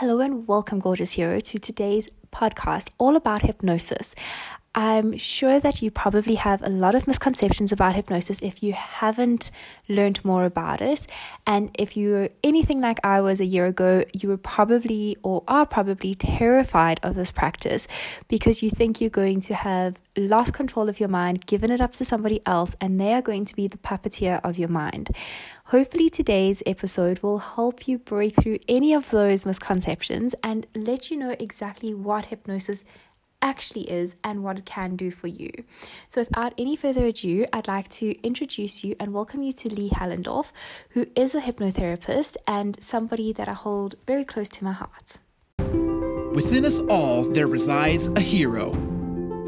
Hello and welcome, gorgeous hero, to today's podcast all about hypnosis. I'm sure that you probably have a lot of misconceptions about hypnosis if you haven't learned more about it. And if you're anything like I was a year ago, you were probably or are probably terrified of this practice because you think you're going to have lost control of your mind, given it up to somebody else, and they are going to be the puppeteer of your mind. Hopefully, today's episode will help you break through any of those misconceptions and let you know exactly what hypnosis actually is and what it can do for you. So, without any further ado, I'd like to introduce you and welcome you to Lee Hallendorf, who is a hypnotherapist and somebody that I hold very close to my heart. Within us all, there resides a hero.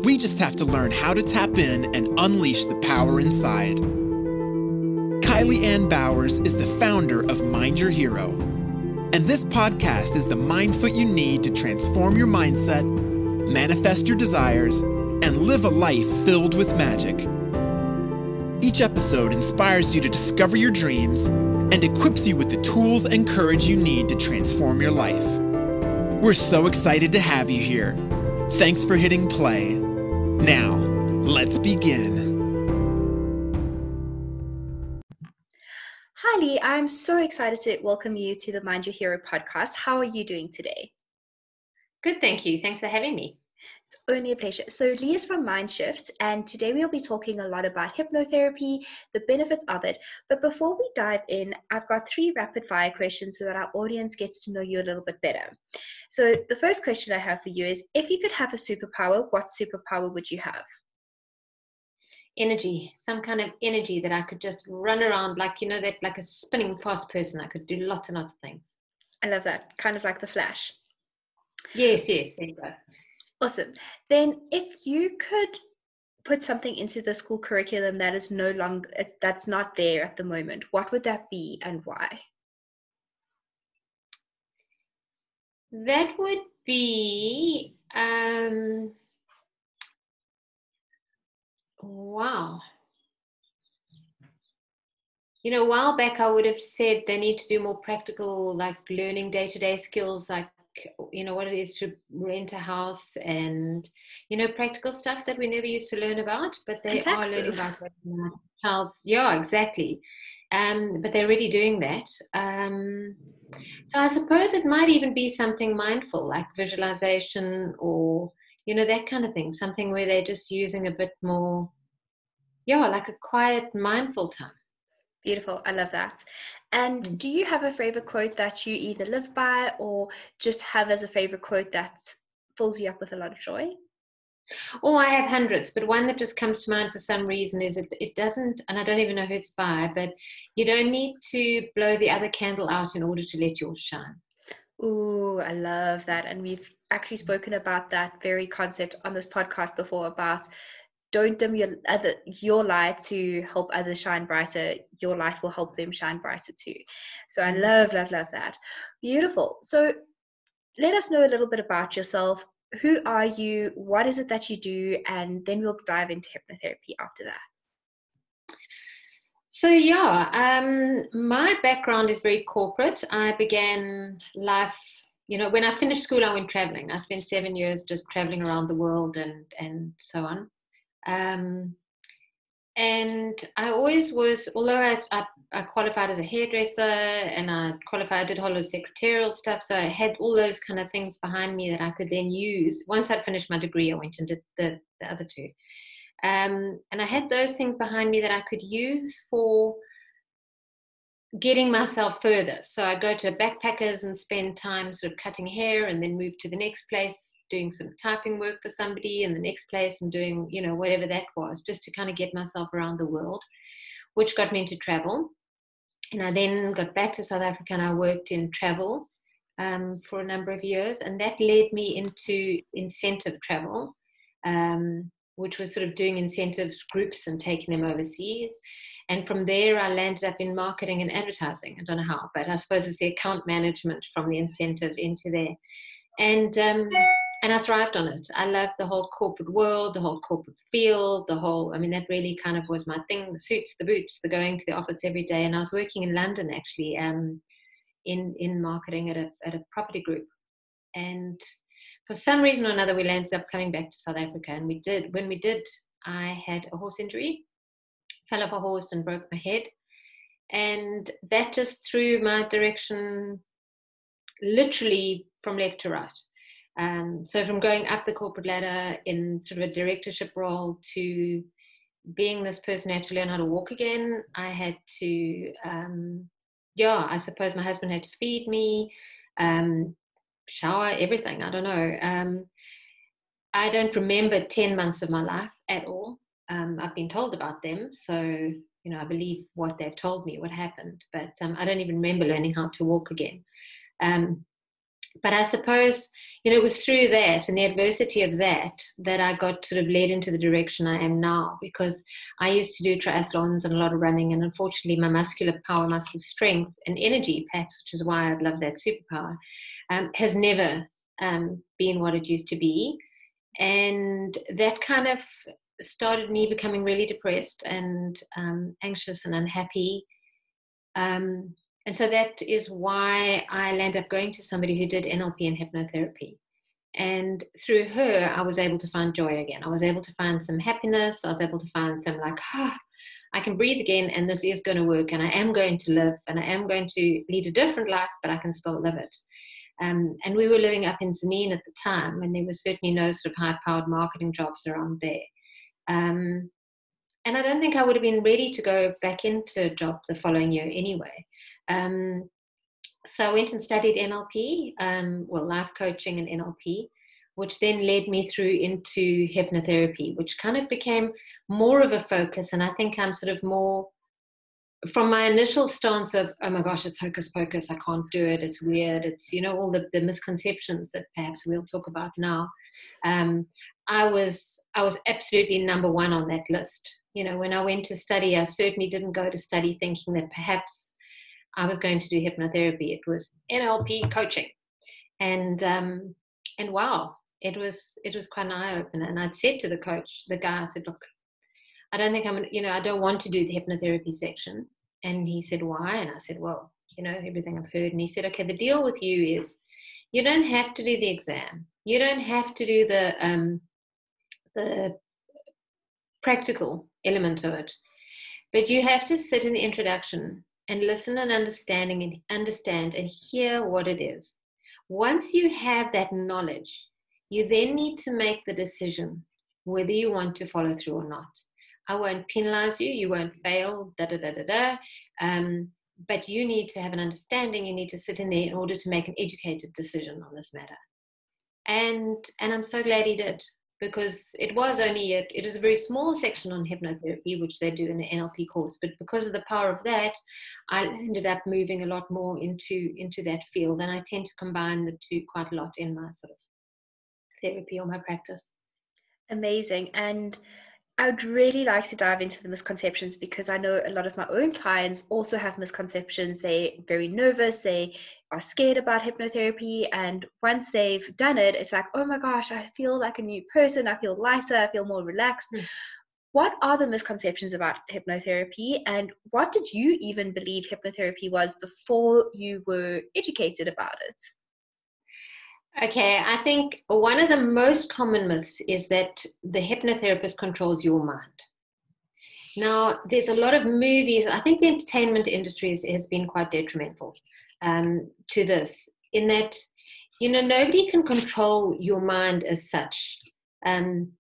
We just have to learn how to tap in and unleash the power inside. Kylie Ann Bowers is the founder of Mind Your Hero. And this podcast is the mind foot you need to transform your mindset manifest your desires, and live a life filled with magic. Each episode inspires you to discover your dreams and equips you with the tools and courage you need to transform your life. We're so excited to have you here. Thanks for hitting play. Now, let's begin. Hi, I'm so excited to welcome you to the Mind Your Hero podcast. How are you doing today? Good, thank you. Thanks for having me. It's only a pleasure. So, Lee is from Mindshift, and today we'll be talking a lot about hypnotherapy, the benefits of it. But before we dive in, I've got three rapid fire questions so that our audience gets to know you a little bit better. So, the first question I have for you is if you could have a superpower, what superpower would you have? Energy, some kind of energy that I could just run around like, you know, that like a spinning fast person. I could do lots and lots of things. I love that. Kind of like the Flash. Yes, yes, there you go. Awesome. Then, if you could put something into the school curriculum that is no longer that's not there at the moment, what would that be and why? That would be um, wow. You know, a while back I would have said they need to do more practical, like learning day to day skills, like you know what it is to rent a house and you know practical stuff that we never used to learn about but they are learning about house. Yeah exactly. Um, but they're already doing that. Um, so i suppose it might even be something mindful like visualization or you know that kind of thing something where they're just using a bit more yeah like a quiet mindful time Beautiful. I love that. And mm. do you have a favorite quote that you either live by or just have as a favorite quote that fills you up with a lot of joy? Oh, I have hundreds, but one that just comes to mind for some reason is it, it doesn't, and I don't even know who it's by, but you don't need to blow the other candle out in order to let yours shine. Oh, I love that. And we've actually spoken about that very concept on this podcast before about don't dim your other your light to help others shine brighter. Your light will help them shine brighter too. So i mm. love love love that. Beautiful. So let us know a little bit about yourself. Who are you? What is it that you do? And then we'll dive into hypnotherapy after that so yeah um, my background is very corporate i began life you know when i finished school i went traveling i spent seven years just traveling around the world and and so on um, and I always was, although I, I, I, qualified as a hairdresser and I qualified, I did a whole lot of secretarial stuff. So I had all those kind of things behind me that I could then use. Once I'd finished my degree, I went and did the, the other two. Um, and I had those things behind me that I could use for getting myself further. So I'd go to backpackers and spend time sort of cutting hair and then move to the next place doing some typing work for somebody in the next place and doing, you know, whatever that was, just to kind of get myself around the world, which got me into travel. And I then got back to South Africa and I worked in travel um, for a number of years. And that led me into incentive travel, um, which was sort of doing incentive groups and taking them overseas. And from there, I landed up in marketing and advertising. I don't know how, but I suppose it's the account management from the incentive into there. And um, and I thrived on it. I loved the whole corporate world, the whole corporate feel, the whole, I mean, that really kind of was my thing the suits, the boots, the going to the office every day. And I was working in London actually um, in, in marketing at a, at a property group and for some reason or another, we landed up coming back to South Africa. And we did, when we did, I had a horse injury, fell off a horse and broke my head. And that just threw my direction literally from left to right. Um, so from going up the corporate ladder in sort of a directorship role to being this person, I had to learn how to walk again. I had to, um, yeah, I suppose my husband had to feed me, um, shower, everything. I don't know. Um, I don't remember 10 months of my life at all. Um, I've been told about them. So, you know, I believe what they've told me, what happened, but um, I don't even remember learning how to walk again. Um, but I suppose, you know, it was through that and the adversity of that that I got sort of led into the direction I am now because I used to do triathlons and a lot of running. And unfortunately, my muscular power, muscular strength, and energy, perhaps, which is why I've loved that superpower, um, has never um, been what it used to be. And that kind of started me becoming really depressed and um, anxious and unhappy. Um, and so that is why I landed up going to somebody who did NLP and hypnotherapy. And through her, I was able to find joy again. I was able to find some happiness. I was able to find some, like, ah, I can breathe again, and this is going to work, and I am going to live, and I am going to lead a different life, but I can still live it. Um, and we were living up in Tzaneen at the time, and there was certainly no sort of high powered marketing jobs around there. Um, and I don't think I would have been ready to go back into a job the following year anyway. Um, so I went and studied NLP, um, well, life coaching and NLP, which then led me through into hypnotherapy, which kind of became more of a focus. And I think I'm sort of more from my initial stance of oh my gosh it's hocus pocus i can't do it it's weird it's you know all the, the misconceptions that perhaps we'll talk about now um, i was i was absolutely number one on that list you know when i went to study i certainly didn't go to study thinking that perhaps I was going to do hypnotherapy. It was NLP coaching, and um, and wow, it was it was quite an eye opener. And I'd said to the coach, the guy, I said, look, I don't think I'm, you know, I don't want to do the hypnotherapy section. And he said, why? And I said, well, you know, everything I've heard. And he said, okay, the deal with you is you don't have to do the exam. You don't have to do the um, the practical element of it, but you have to sit in the introduction and listen and understanding and understand and hear what it is. Once you have that knowledge, you then need to make the decision whether you want to follow through or not. I won't penalize you, you won't fail, da da da da da. Um, but you need to have an understanding, you need to sit in there in order to make an educated decision on this matter. And and I'm so glad he did because it was only a, it was a very small section on hypnotherapy which they do in the nlp course but because of the power of that i ended up moving a lot more into into that field and i tend to combine the two quite a lot in my sort of therapy or my practice. Amazing and I would really like to dive into the misconceptions because I know a lot of my own clients also have misconceptions. They're very nervous, they are scared about hypnotherapy, and once they've done it, it's like, oh my gosh, I feel like a new person, I feel lighter, I feel more relaxed. Mm. What are the misconceptions about hypnotherapy, and what did you even believe hypnotherapy was before you were educated about it? Okay, I think one of the most common myths is that the hypnotherapist controls your mind. Now, there's a lot of movies, I think the entertainment industry has, has been quite detrimental um, to this, in that, you know, nobody can control your mind as such. Um,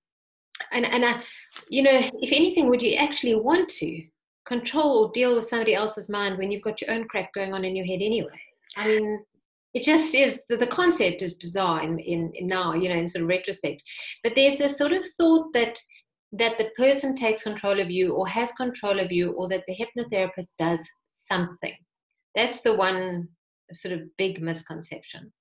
and, and I, you know, if anything, would you actually want to control or deal with somebody else's mind when you've got your own crap going on in your head anyway? I mean, it just is the, the concept is bizarre in, in, in, now you know in sort of retrospect. But there's this sort of thought that that the person takes control of you or has control of you or that the hypnotherapist does something. That's the one sort of big misconception.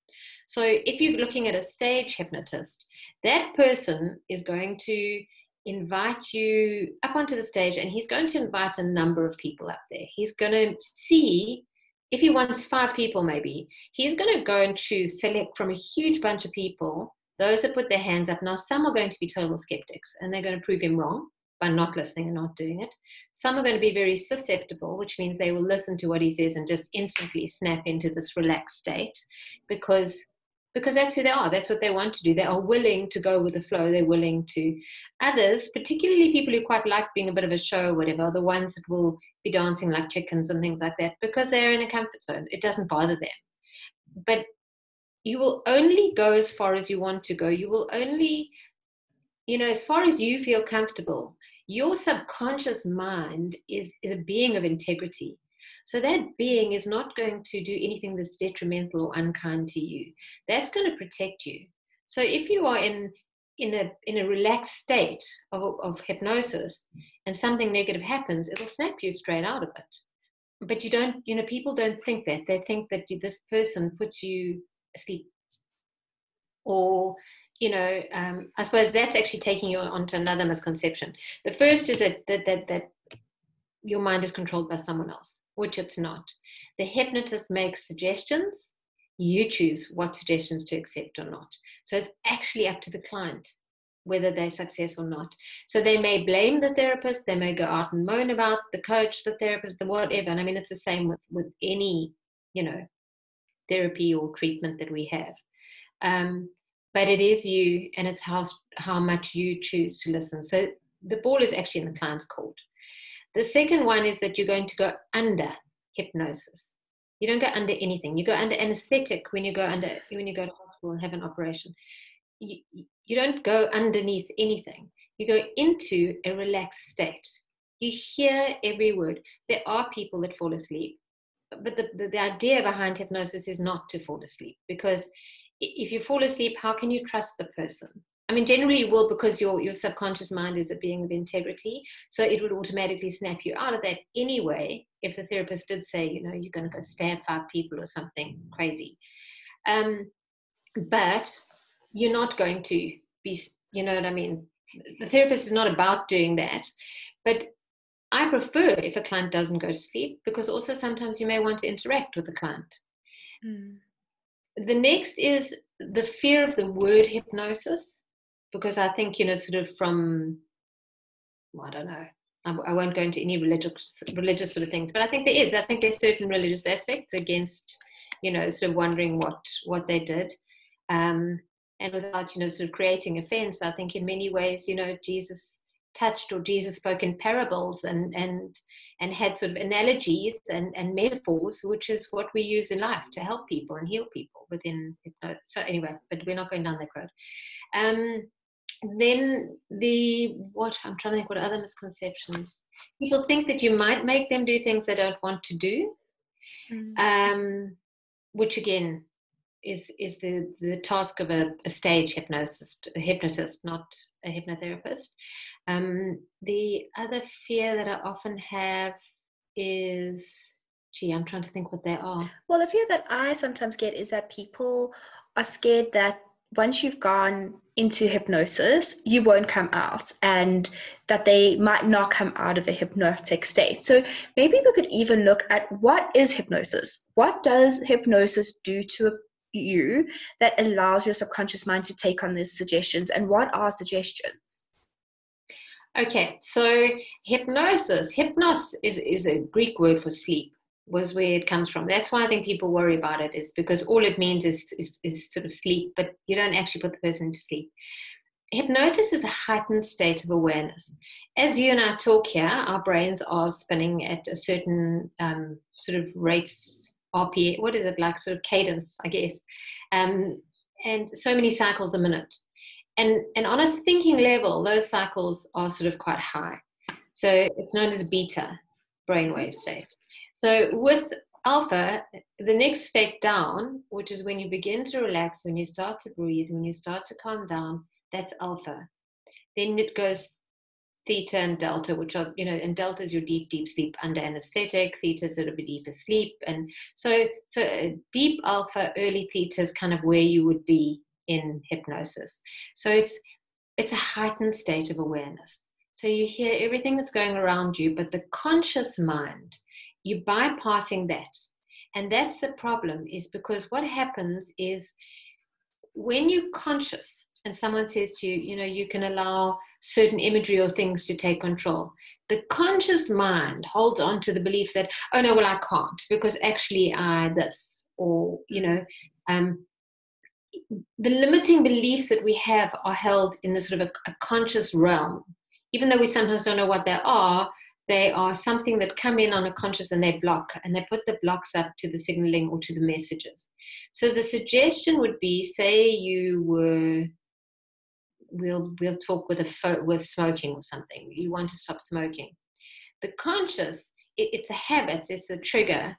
So if you're looking at a stage hypnotist that person is going to invite you up onto the stage and he's going to invite a number of people up there. He's going to see if he wants five people, maybe, he's going to go and choose, select from a huge bunch of people, those that put their hands up. Now, some are going to be total skeptics and they're going to prove him wrong by not listening and not doing it. Some are going to be very susceptible, which means they will listen to what he says and just instantly snap into this relaxed state because because that's who they are. That's what they want to do. They are willing to go with the flow. They're willing to. Others, particularly people who quite like being a bit of a show or whatever, are the ones that will be dancing like chickens and things like that because they're in a comfort zone. It doesn't bother them. But you will only go as far as you want to go. You will only, you know, as far as you feel comfortable. Your subconscious mind is, is a being of integrity so that being is not going to do anything that's detrimental or unkind to you. That's going to protect you. So if you are in in a in a relaxed state of, of hypnosis and something negative happens, it'll snap you straight out of it. But you don't, you know, people don't think that. They think that you, this person puts you asleep. Or, you know, um, I suppose that's actually taking you onto another misconception. The first is that that that, that your mind is controlled by someone else which it's not. The hypnotist makes suggestions. You choose what suggestions to accept or not. So it's actually up to the client whether they're success or not. So they may blame the therapist, they may go out and moan about the coach, the therapist, the whatever. And I mean, it's the same with, with any, you know, therapy or treatment that we have. Um, but it is you and it's how, how much you choose to listen. So the ball is actually in the client's court. The second one is that you're going to go under hypnosis. You don't go under anything. You go under anesthetic when you go under when you go to hospital and have an operation. You, you don't go underneath anything. You go into a relaxed state. You hear every word. There are people that fall asleep, but the, the, the idea behind hypnosis is not to fall asleep because if you fall asleep, how can you trust the person? I mean, generally you will because your, your subconscious mind is a being of integrity. So it would automatically snap you out of that anyway if the therapist did say, you know, you're going to go stab five people or something crazy. Um, but you're not going to be, you know what I mean? The therapist is not about doing that. But I prefer if a client doesn't go to sleep because also sometimes you may want to interact with the client. Mm. The next is the fear of the word hypnosis because I think you know, sort of from well, I don't know. I, I won't go into any religious religious sort of things, but I think there is. I think there's certain religious aspects against you know, sort of wondering what what they did. Um, and without you know sort of creating offense i think in many ways you know jesus touched or jesus spoke in parables and and and had sort of analogies and, and metaphors which is what we use in life to help people and heal people within so anyway but we're not going down that road um, then the what I'm trying to think what other misconceptions. People think that you might make them do things they don't want to do, mm. um, which again is is the the task of a, a stage hypnotist, a hypnotist, not a hypnotherapist. Um, the other fear that I often have is, gee, I'm trying to think what they are. Well, the fear that I sometimes get is that people are scared that once you've gone into hypnosis, you won't come out, and that they might not come out of a hypnotic state. So maybe we could even look at what is hypnosis? What does hypnosis do to you that allows your subconscious mind to take on these suggestions, and what are suggestions? Okay, so hypnosis, hypnos is, is a Greek word for sleep was where it comes from. That's why I think people worry about it, is because all it means is, is, is sort of sleep, but you don't actually put the person to sleep. Hypnosis is a heightened state of awareness. As you and I talk here, our brains are spinning at a certain um, sort of rates, RPA, what is it like, sort of cadence, I guess, um, and so many cycles a minute. And, and on a thinking level, those cycles are sort of quite high. So it's known as beta brainwave state. So with alpha, the next state down, which is when you begin to relax, when you start to breathe, when you start to calm down, that's alpha. Then it goes theta and delta, which are, you know, and delta is your deep, deep sleep under anesthetic, theta is a little bit deeper sleep. And so, so uh, deep alpha, early theta is kind of where you would be in hypnosis. So it's, it's a heightened state of awareness. So you hear everything that's going around you, but the conscious mind you're bypassing that. And that's the problem, is because what happens is when you're conscious and someone says to you, you know, you can allow certain imagery or things to take control, the conscious mind holds on to the belief that, oh no, well, I can't because actually I this, or, you know, um, the limiting beliefs that we have are held in the sort of a, a conscious realm. Even though we sometimes don't know what they are, they are something that come in on a conscious and they block and they put the blocks up to the signaling or to the messages. So the suggestion would be say you were we'll we'll talk with a with smoking or something. You want to stop smoking. The conscious, it, it's a habit, it's a trigger,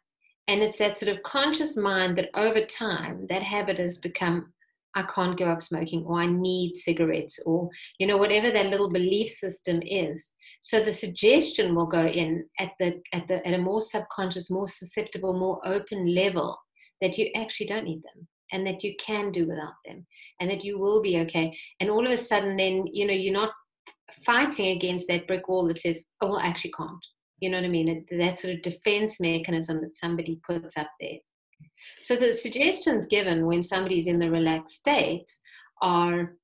and it's that sort of conscious mind that over time that habit has become I can't give up smoking or I need cigarettes or you know whatever that little belief system is. So the suggestion will go in at the at the at a more subconscious, more susceptible, more open level that you actually don't need them and that you can do without them and that you will be okay. And all of a sudden then, you know, you're not fighting against that brick wall that says, oh well I actually can't. You know what I mean? That sort of defense mechanism that somebody puts up there. So the suggestions given when somebody's in the relaxed state are,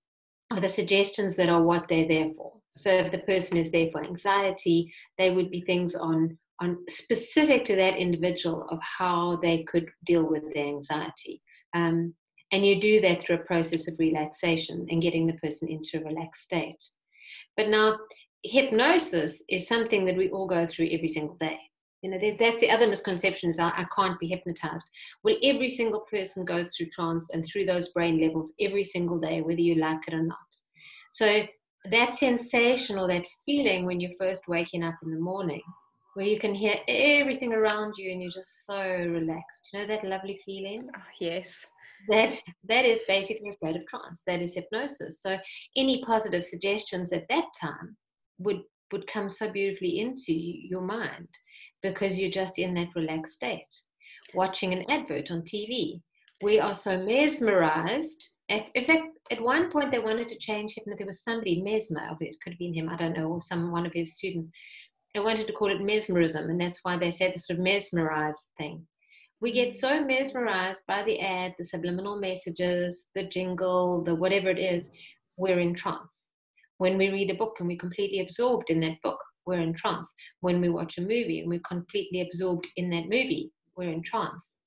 are the suggestions that are what they're there for. So if the person is there for anxiety, they would be things on on specific to that individual of how they could deal with their anxiety. Um, and you do that through a process of relaxation and getting the person into a relaxed state. But now, hypnosis is something that we all go through every single day. You know, that's the other misconception is I, I can't be hypnotized. Well, every single person goes through trance and through those brain levels every single day, whether you like it or not. So that sensation or that feeling when you're first waking up in the morning, where you can hear everything around you and you're just so relaxed. You know that lovely feeling? Oh, yes. That that is basically a state of trance. That is hypnosis. So any positive suggestions at that time would would come so beautifully into your mind because you're just in that relaxed state. Watching an advert on TV, we are so mesmerized. In fact, at one point they wanted to change hypnosis. There was somebody, Mesmer, it could have been him, I don't know, or some one of his students. They wanted to call it mesmerism, and that's why they said the sort of mesmerized thing. We get so mesmerized by the ad, the subliminal messages, the jingle, the whatever it is, we're in trance. When we read a book and we're completely absorbed in that book, we're in trance. When we watch a movie and we're completely absorbed in that movie, we're in trance.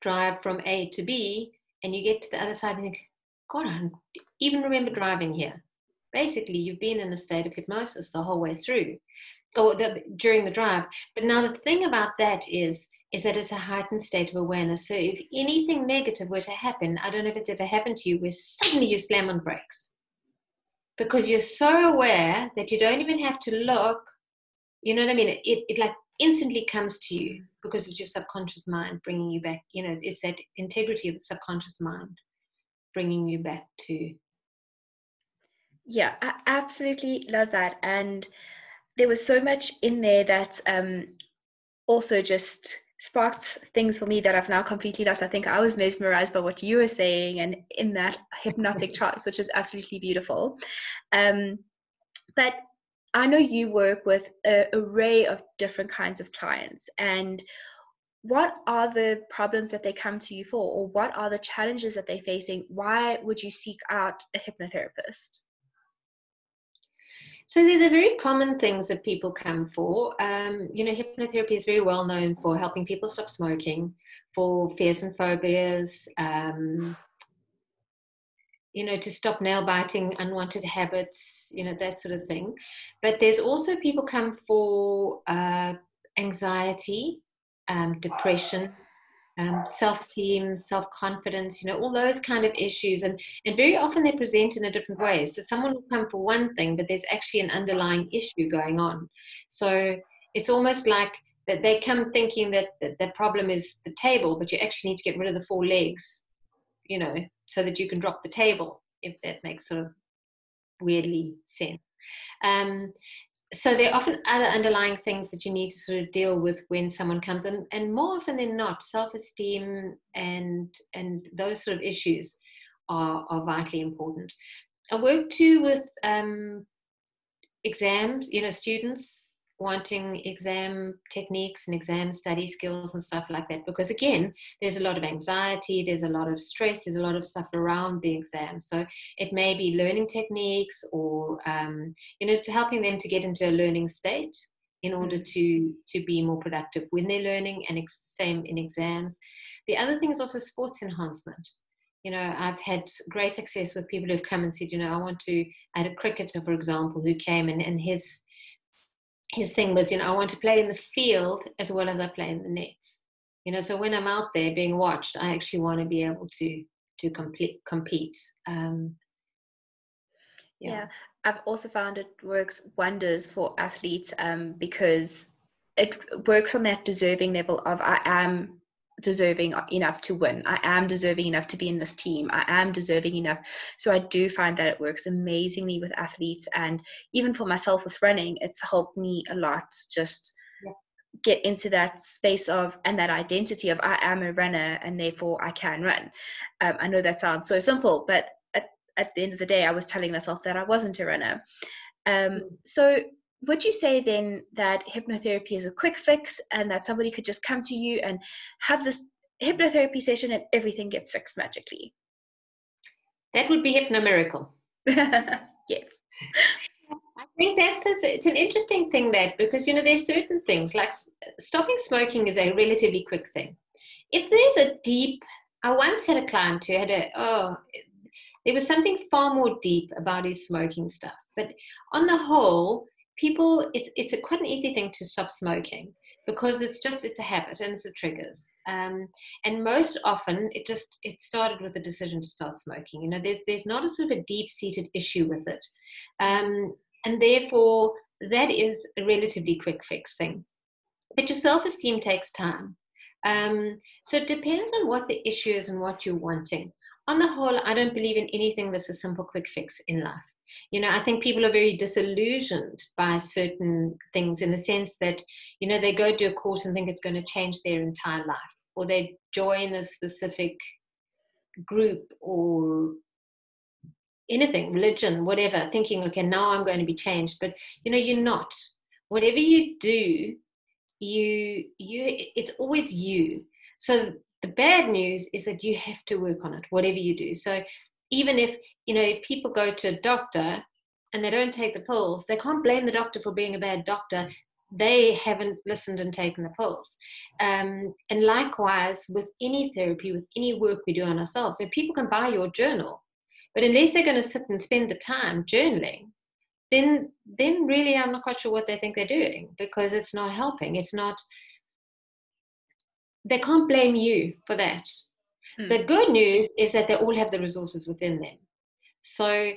Drive from A to B, and you get to the other side and think, God, I even remember driving here. Basically, you've been in a state of hypnosis the whole way through, or the, during the drive. But now the thing about that is, is that it's a heightened state of awareness. So if anything negative were to happen, I don't know if it's ever happened to you, where suddenly you slam on brakes because you're so aware that you don't even have to look. You know what I mean? It, it like instantly comes to you because it's your subconscious mind bringing you back. You know, it's that integrity of the subconscious mind bringing you back to. Yeah, I absolutely love that. And there was so much in there that um, also just sparked things for me that I've now completely lost. I think I was mesmerized by what you were saying and in that hypnotic trance, which is absolutely beautiful. Um, but I know you work with an array of different kinds of clients and what are the problems that they come to you for or what are the challenges that they're facing why would you seek out a hypnotherapist so they're the very common things that people come for. Um, you know, hypnotherapy is very well known for helping people stop smoking, for fears and phobias, um, you know, to stop nail biting, unwanted habits, you know, that sort of thing. But there's also people come for uh, anxiety, um, depression, um, self-esteem, self-confidence, you know, all those kind of issues. And, and very often they present in a different way. So someone will come for one thing, but there's actually an underlying issue going on. So it's almost like that they come thinking that the, the problem is the table, but you actually need to get rid of the four legs, you know, so that you can drop the table, if that makes sort of weirdly sense. Um, so there are often other underlying things that you need to sort of deal with when someone comes in and more often than not self-esteem and and those sort of issues are, are vitally important. I work too with um, exams you know students wanting exam techniques and exam study skills and stuff like that because again there's a lot of anxiety there's a lot of stress there's a lot of stuff around the exam so it may be learning techniques or um, you know to helping them to get into a learning state in order mm. to to be more productive when they're learning and same in exams the other thing is also sports enhancement you know, I've had great success with people who've come and said, you know, I want to. I had a cricketer, for example, who came and, and his his thing was, you know, I want to play in the field as well as I play in the nets. You know, so when I'm out there being watched, I actually want to be able to to complete compete. Um, yeah. yeah. I've also found it works wonders for athletes um, because it works on that deserving level of I am deserving enough to win. I am deserving enough to be in this team. I am deserving enough. So I do find that it works amazingly with athletes and even for myself with running, it's helped me a lot just yeah. get into that space of and that identity of I am a runner and therefore I can run. Um, I know that sounds so simple, but at, at the end of the day, I was telling myself that I wasn't a runner. Um, mm. so would you say then that hypnotherapy is a quick fix and that somebody could just come to you and have this hypnotherapy session and everything gets fixed magically? That would be hypnomiracle. yes. I think that's it's an interesting thing that because you know there's certain things like stopping smoking is a relatively quick thing. If there's a deep, I once had a client who had a oh, there was something far more deep about his smoking stuff. But on the whole, people it's it's a quite an easy thing to stop smoking because it's just it's a habit and it's the triggers. Um, and most often it just it started with the decision to start smoking. You know there's there's not a sort of a deep-seated issue with it. Um, and therefore that is a relatively quick fix thing. But your self-esteem takes time. Um, so it depends on what the issue is and what you're wanting. On the whole i don't believe in anything that's a simple quick fix in life you know i think people are very disillusioned by certain things in the sense that you know they go do a course and think it's going to change their entire life or they join a specific group or anything religion whatever thinking okay now i'm going to be changed. But you know you're not. Whatever you do you you it's always you. So the bad news is that you have to work on it whatever you do. So even if you know if people go to a doctor and they don't take the pills they can't blame the doctor for being a bad doctor. They haven't listened and taken the pills. Um, and likewise with any therapy with any work we do on ourselves. So people can buy your journal but unless they're going to sit and spend the time journaling then then really i'm not quite sure what they think they're doing because it's not helping. It's not they can't blame you for that. Mm. The good news is that they all have the resources within them. So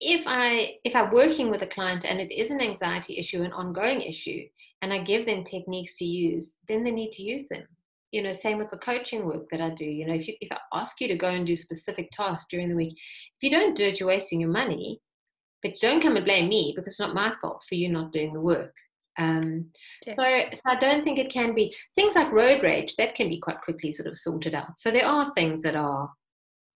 if I if I'm working with a client and it is an anxiety issue, an ongoing issue, and I give them techniques to use, then they need to use them. You know, same with the coaching work that I do. You know, if you if I ask you to go and do specific tasks during the week, if you don't do it, you're wasting your money. But don't come and blame me because it's not my fault for you not doing the work. Um, so, so I don't think it can be things like road rage that can be quite quickly sort of sorted out. So there are things that are,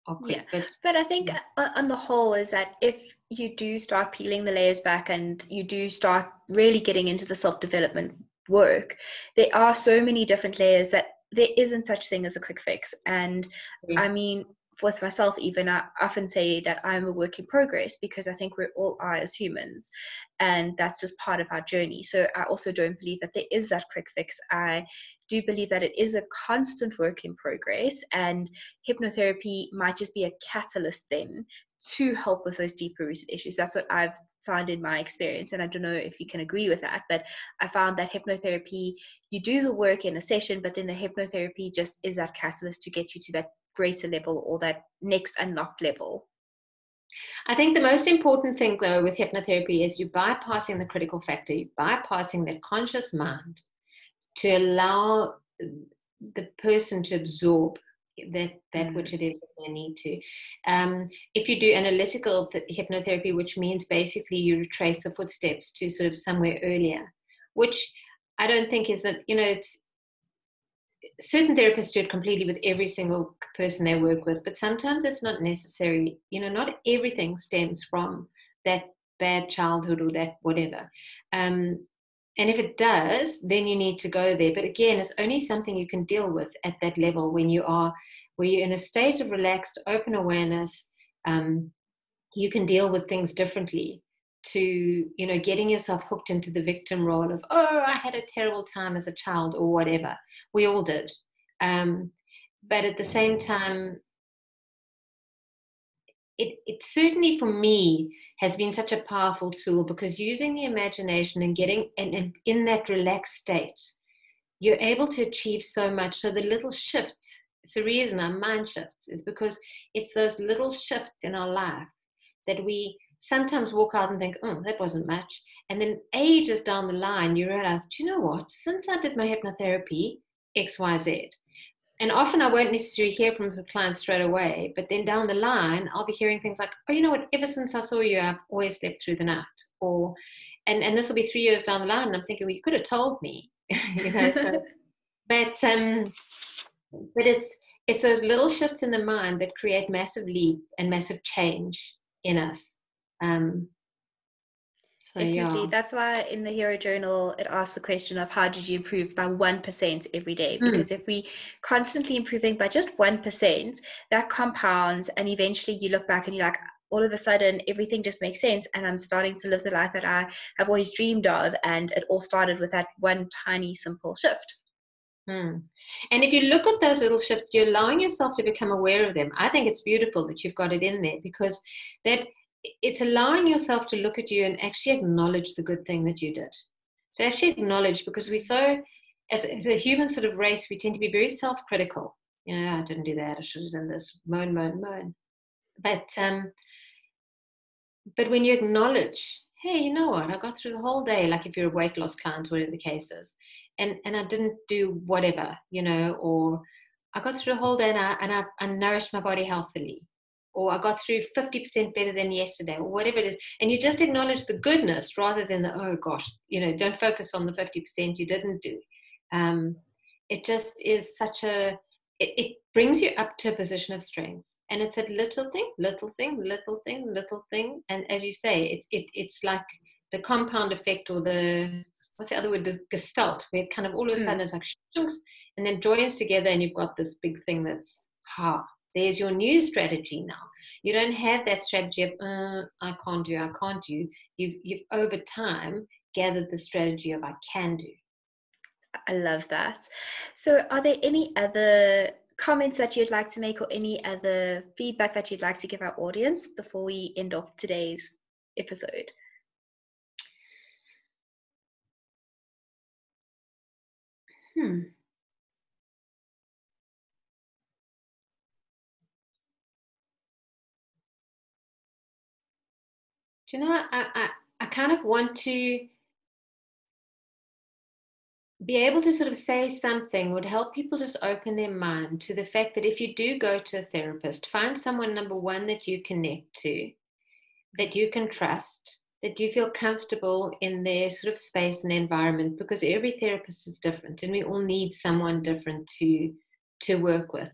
quick, yeah. But, but I think yeah. on the whole is that if you do start peeling the layers back and you do start really getting into the self development work, there are so many different layers that there isn't such thing as a quick fix. And yeah. I mean, with myself even i often say that i'm a work in progress because i think we're all are as humans and that's just part of our journey. So i also don't believe that there is that quick fix. I do believe that it is a constant work in progress and hypnotherapy might just be a catalyst then to help with those deeper rooted issues. That's what i've found in my experience and i don't know if you can agree with that but i found that hypnotherapy you do the work in a session but then the hypnotherapy just is that catalyst to get you to that greater level or that next unlocked level? I think the most important thing, though, with hypnotherapy is you're bypassing the critical factor, you're bypassing that conscious mind to allow the person to absorb that that mm. which it is that they need to. Um, if you do analytical hypnotherapy, which means basically you retrace the footsteps to sort of somewhere earlier, which I don't think is that you know it's certain therapists do it completely with every single person they work with, but sometimes it's not necessary. You know, not everything stems from that bad childhood or that whatever. Um, and if it does, then you need to go there. But again, it's only something you can deal with at that level when you are, where you're in a state of relaxed, open awareness. Um, you can deal with things differently to you know getting yourself hooked into the victim role of oh i had a terrible time as a child or whatever we all did um, but at the same time it, it certainly for me has been such a powerful tool because using the imagination and getting and, and in that relaxed state, you're able to achieve so much. So the little shifts, it's the reason our mind shifts, is because it's those little shifts in our life that we sometimes walk out and think, oh, that wasn't much. And then ages down the line, you realize, do you know what? Since I did my hypnotherapy, XYZ. And often I won't necessarily hear from the client straight away, but then down the line, I'll be hearing things like, oh, you know what? Ever since I saw you, I've always slept through the night. Or, and, and this will be three years down the line. And I'm thinking, well, you could have told me, you know. So, but, um, but it's, it's those little shifts in the mind that create massive leap and massive change in us um, so, Definitely. Yeah. That's why in the Hero Journal, it asks the question of how did you improve by 1% every day? Hmm. Because mm. if we constantly improving by just 1%, that compounds and eventually you look back and you're like, all of a sudden everything just makes sense and I'm starting to live the life that I have always dreamed of. And it all started with that one tiny simple shift. Hmm. And if you look at those little shifts, you're allowing yourself to become aware of them. I think it's beautiful that you've got it in there because that it's allowing yourself to look at you and actually acknowledge the good thing that you did. To actually acknowledge, because we're so, as, as a human sort of race, we tend to be very self critical. You know, I didn't do that, I should have done this, moan, moan, moan. But, um, but when you acknowledge, hey, you know what, I got through the whole day, like if you're a weight loss client, whatever the case is, and, and I didn't do whatever, you know, or I got through the whole day and I, and I, I nourished my body healthily or I got through 50% better than yesterday, or whatever it is. And you just acknowledge the goodness rather than the, oh gosh, you know, don't focus on the 50% you didn't do. Um, it just is such a, it, it brings you up to a position of strength. And it's a little thing, little thing, little thing, little thing. And as you say, it's, it, it's like the compound effect or the, what's the other word, the gestalt, where kind of all of a hmm. sudden mm. it's like, and then joins together and you've got this big thing that's, ha, there's your new strategy now. You don't have that strategy of uh, I can't do, I can't do. You've you've over time gathered the strategy of I can do. I love that. So, are there any other comments that you'd like to make, or any other feedback that you'd like to give our audience before we end off today's episode? Hmm. Do you know, I, I, I kind of want to be able to sort of say something would help people just open their mind to the fact that if you do go to a therapist, find someone, number one, that you connect to, that you can trust, that you feel comfortable in their sort of space and the environment, because every therapist is different and we all need someone different to, to work with.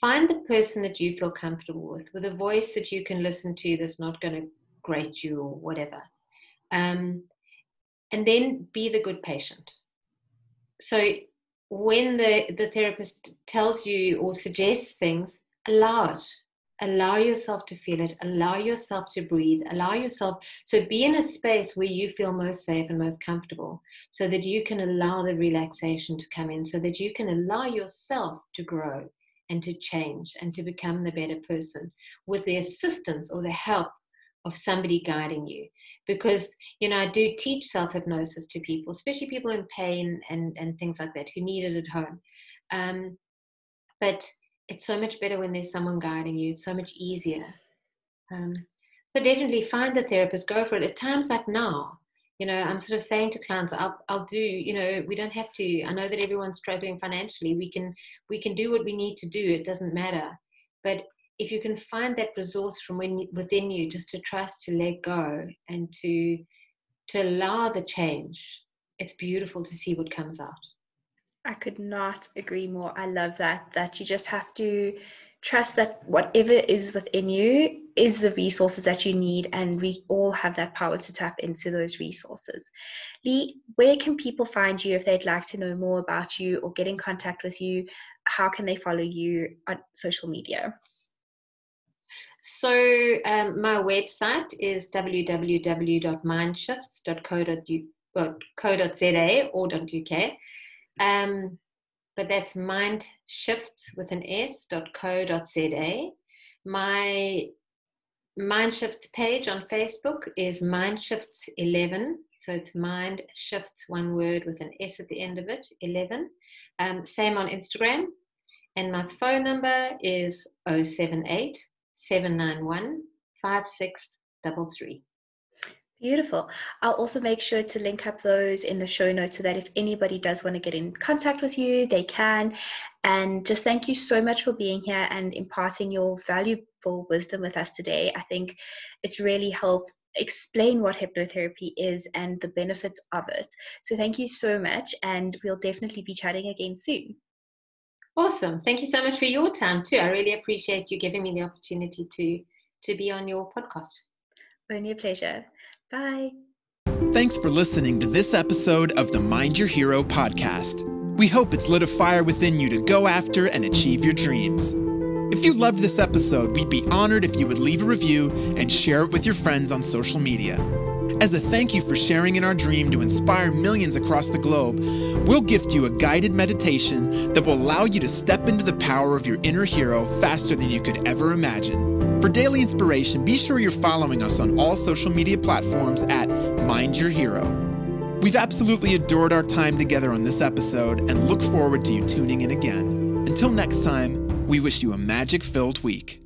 Find the person that you feel comfortable with, with a voice that you can listen to that's not going to grate you or whatever. Um, and then be the good patient. So when the, the therapist tells you or suggests things, allow it. Allow yourself to feel it. Allow yourself to breathe. Allow yourself. So be in a space where you feel most safe and most comfortable so that you can allow the relaxation to come in, so that you can allow yourself to grow and to change and to become the better person with the assistance or the help of somebody guiding you. Because you know i do teach self hypnosis to people especially people in pain and and things like that who need it at home. Um, but it's so much better when there's someone guiding you. It's so much easier. Um, so definitely find the therapist go for it. At times like now you know i'm sort of saying to clients i'll, I'll do you know we don't have to. I know that everyone's struggling financially. We can we can do what we need to do. It doesn't matter. But if you can find that resource from within you just to trust to let go and to to allow the change it's beautiful to see what comes out. I could not agree more. I love that that you just have to trust that whatever is within you is the resources that you need and we all have that power to tap into those resources. Lee where can people find you if they'd like to know more about you or get in contact with you? How can they follow you on social media so um, my website is www.mindshifts.co.za or .uk. Um, but that's mindshifts with an s.co.za. My Mindshift's page on Facebook is Mindshifts 11. So it's Mind Shifts, one word with an S at the end of it, 11. Um, same on Instagram. And my phone number is 078 791 5633. Beautiful. I'll also make sure to link up those in the show notes so that if anybody does want to get in contact with you, they can. And just thank you so much for being here and imparting your valuable wisdom with us today. I think it's really helped explain what hypnotherapy is and the benefits of it. So thank you so much. And we'll definitely be chatting again soon. Awesome. Thank you so much for your time too. I really appreciate you giving me the opportunity to to be on your podcast. Only a pleasure. Bye. Thanks for listening to this episode of the Mind Your Hero podcast. We hope it's lit a fire within you to go after and achieve your dreams. If you loved this episode, we'd be honored if you would leave a review and share it with your friends on social media. As a thank you for sharing in our dream to inspire millions across the globe, we'll gift you a guided meditation that will allow you to step into the power of your inner hero faster than you could ever imagine. For daily inspiration, be sure you're following us on all social media platforms at Mind Your Hero. We've absolutely adored our time together on this episode and look forward to you tuning in again. Until next time, we wish you a magic filled week.